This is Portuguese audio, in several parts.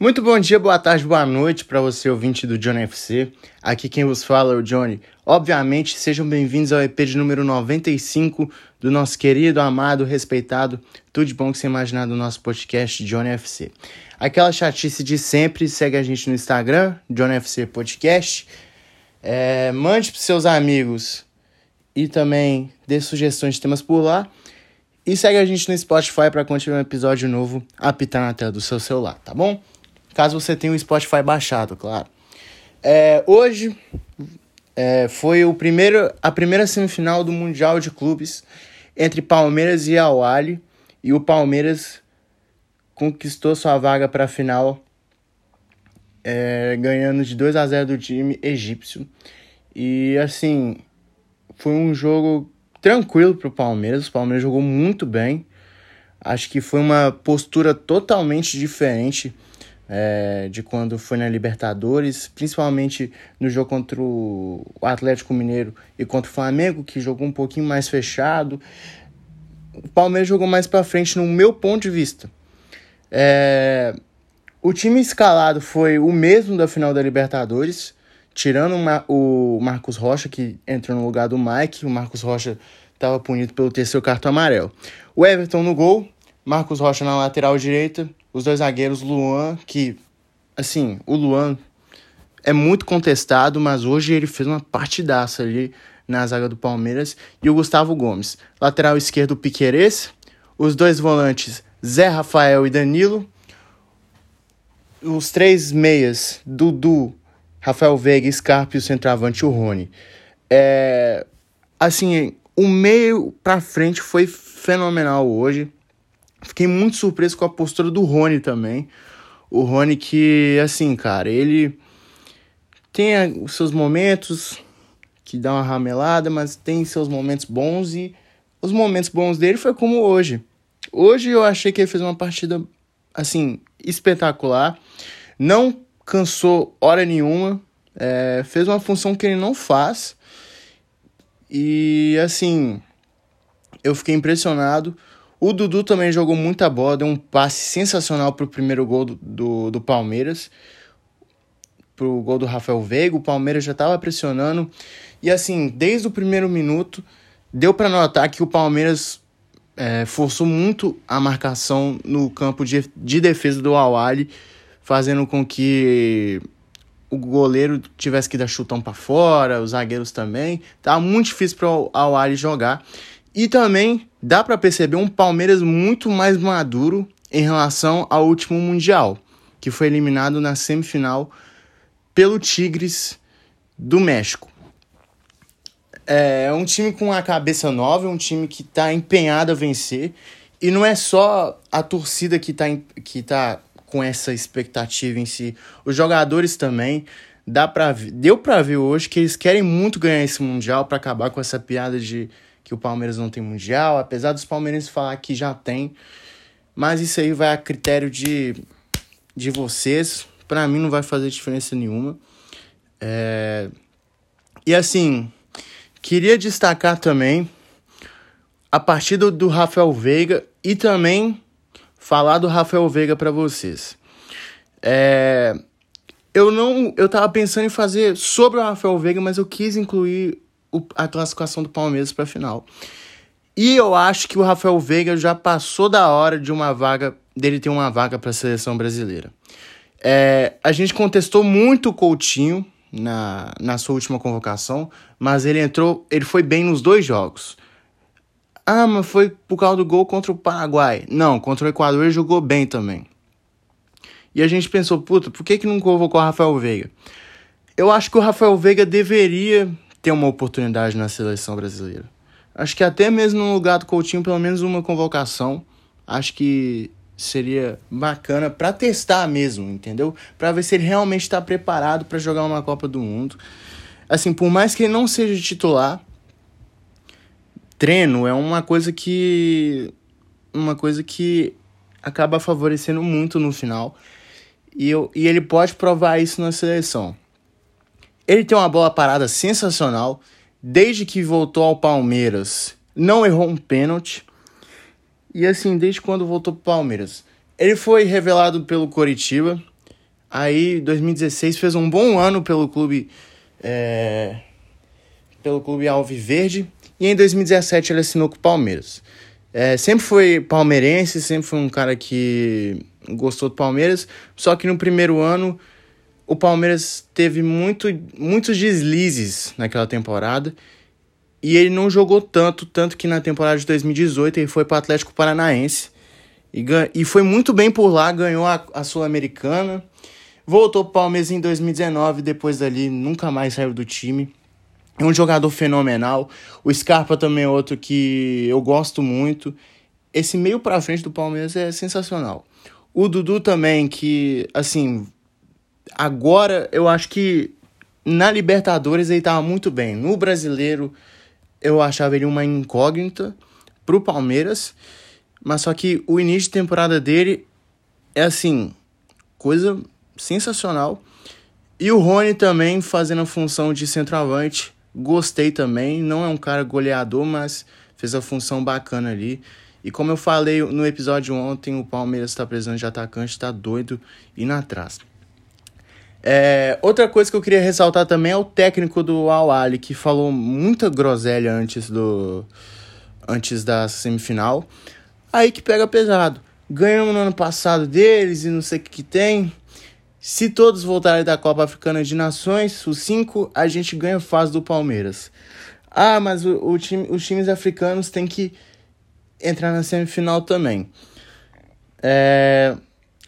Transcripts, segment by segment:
Muito bom dia, boa tarde, boa noite para você, ouvinte do Johnny FC. Aqui quem vos fala é o Johnny. Obviamente, sejam bem-vindos ao EP de número 95 do nosso querido, amado, respeitado, tudo de bom que você imaginar do nosso podcast Johnny FC. Aquela chatice de sempre, segue a gente no Instagram, Johnny FC Podcast. É, mande para seus amigos e também dê sugestões de temas por lá. E segue a gente no Spotify para continuar um episódio novo apitar na tela do seu celular, tá bom? Caso você tenha o Spotify baixado, claro. É, hoje é, foi o primeiro, a primeira semifinal do Mundial de Clubes entre Palmeiras e Al E o Palmeiras conquistou sua vaga para a final, é, ganhando de 2 a 0 do time egípcio. E assim, foi um jogo tranquilo para o Palmeiras. O Palmeiras jogou muito bem. Acho que foi uma postura totalmente diferente é, de quando foi na Libertadores, principalmente no jogo contra o Atlético Mineiro e contra o Flamengo, que jogou um pouquinho mais fechado. O Palmeiras jogou mais para frente, no meu ponto de vista. É, o time escalado foi o mesmo da final da Libertadores, tirando o Marcos Rocha, que entrou no lugar do Mike. O Marcos Rocha estava punido pelo terceiro cartão amarelo. O Everton no gol, Marcos Rocha na lateral direita, os dois zagueiros, Luan, que, assim, o Luan é muito contestado, mas hoje ele fez uma partidaça ali na zaga do Palmeiras, e o Gustavo Gomes. Lateral esquerdo, Piquerez, os dois volantes, Zé Rafael e Danilo, os três meias, Dudu, Rafael Veiga, Scarpa e o centroavante, o Rony. É, assim, o meio pra frente foi fenomenal hoje. Fiquei muito surpreso com a postura do Rony também. O Rony que, assim, cara, ele tem os seus momentos que dá uma ramelada, mas tem seus momentos bons e os momentos bons dele foi como hoje. Hoje eu achei que ele fez uma partida, assim, espetacular. Não cansou hora nenhuma. É, fez uma função que ele não faz. E assim, eu fiquei impressionado. O Dudu também jogou muita bola, deu um passe sensacional pro primeiro gol do, do, do Palmeiras. Pro gol do Rafael Veiga. O Palmeiras já estava pressionando. E assim, desde o primeiro minuto, deu para notar que o Palmeiras é, forçou muito a marcação no campo de, de defesa do Awali, fazendo com que o goleiro tivesse que dar chutão para fora, os zagueiros também. Tá muito difícil para o Awali jogar. E também dá para perceber um Palmeiras muito mais maduro em relação ao último Mundial, que foi eliminado na semifinal pelo Tigres do México. É um time com a cabeça nova, um time que está empenhado a vencer. E não é só a torcida que está que tá com essa expectativa em si. Os jogadores também dá para deu para ver hoje que eles querem muito ganhar esse mundial para acabar com essa piada de que o Palmeiras não tem mundial, apesar dos palmeirenses falar que já tem. Mas isso aí vai a critério de de vocês. Para mim não vai fazer diferença nenhuma. É... E assim, queria destacar também a partida do Rafael Veiga e também falar do Rafael Veiga para vocês. É, eu não, eu tava pensando em fazer sobre o Rafael Veiga, mas eu quis incluir a classificação do Palmeiras para a final. E eu acho que o Rafael Veiga já passou da hora de uma vaga dele ter uma vaga para a seleção brasileira. É, a gente contestou muito o Coutinho na, na sua última convocação, mas ele entrou, ele foi bem nos dois jogos. Ah, mas foi por causa do gol contra o Paraguai. Não, contra o Equador ele jogou bem também. E a gente pensou, puta, por que, que não convocou o Rafael Veiga? Eu acho que o Rafael Veiga deveria ter uma oportunidade na seleção brasileira. Acho que até mesmo no lugar do Coutinho, pelo menos uma convocação, acho que seria bacana para testar mesmo, entendeu? Para ver se ele realmente está preparado para jogar uma Copa do Mundo. Assim, por mais que ele não seja titular, treino é uma coisa que uma coisa que acaba favorecendo muito no final. E, eu, e ele pode provar isso na seleção. Ele tem uma bola parada sensacional. Desde que voltou ao Palmeiras, não errou um pênalti. E assim, desde quando voltou para o Palmeiras. Ele foi revelado pelo Coritiba. Aí 2016 fez um bom ano pelo clube é, pelo clube Alviverde e em 2017 ele assinou com o Palmeiras. É, sempre foi palmeirense, sempre foi um cara que gostou do Palmeiras, só que no primeiro ano o Palmeiras teve muito, muitos deslizes naquela temporada e ele não jogou tanto, tanto que na temporada de 2018 ele foi para o Atlético Paranaense e, e foi muito bem por lá, ganhou a, a Sul-Americana, voltou para o Palmeiras em 2019, depois dali nunca mais saiu do time. É um jogador fenomenal. O Scarpa também é outro que eu gosto muito. Esse meio para frente do Palmeiras é sensacional. O Dudu também, que, assim, agora eu acho que na Libertadores ele tava muito bem. No Brasileiro eu achava ele uma incógnita pro Palmeiras, mas só que o início de temporada dele é assim, coisa sensacional. E o Rony também fazendo a função de centroavante, gostei também. Não é um cara goleador, mas fez a função bacana ali. E como eu falei no episódio ontem, o Palmeiras está precisando de atacante, está doido indo atrás. É, outra coisa que eu queria ressaltar também é o técnico do Al Ali, que falou muita groselha antes do antes da semifinal. Aí que pega pesado. Ganhamos no ano passado deles e não sei o que, que tem. Se todos voltarem da Copa Africana de Nações, os cinco, a gente ganha fase do Palmeiras. Ah, mas o, o time, os times africanos têm que entrar na semifinal também. É,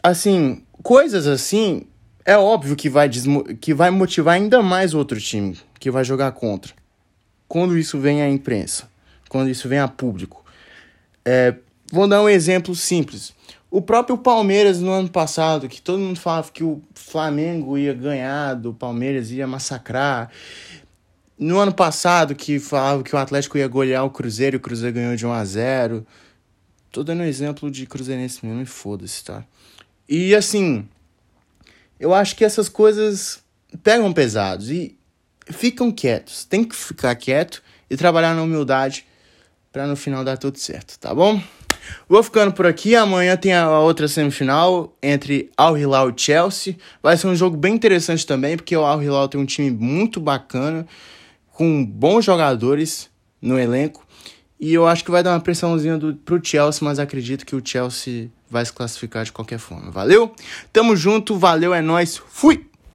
assim, coisas assim é óbvio que vai, que vai motivar ainda mais outro time que vai jogar contra. Quando isso vem à imprensa, quando isso vem a público. É, vou dar um exemplo simples. O próprio Palmeiras no ano passado, que todo mundo falava que o Flamengo ia ganhar do Palmeiras, ia massacrar. No ano passado, que falava que o Atlético ia golear o Cruzeiro o Cruzeiro ganhou de 1 a 0 Tô dando um exemplo de Cruzeirense mesmo e foda-se, tá? E assim, eu acho que essas coisas pegam pesados e ficam quietos. Tem que ficar quieto e trabalhar na humildade para no final dar tudo certo, tá bom? Vou ficando por aqui. Amanhã tem a outra semifinal entre Al Hilal e Chelsea. Vai ser um jogo bem interessante também, porque o Al Hilal tem um time muito bacana, com bons jogadores no elenco. E eu acho que vai dar uma pressãozinha do, pro Chelsea, mas acredito que o Chelsea vai se classificar de qualquer forma. Valeu? Tamo junto, valeu, é nós. Fui!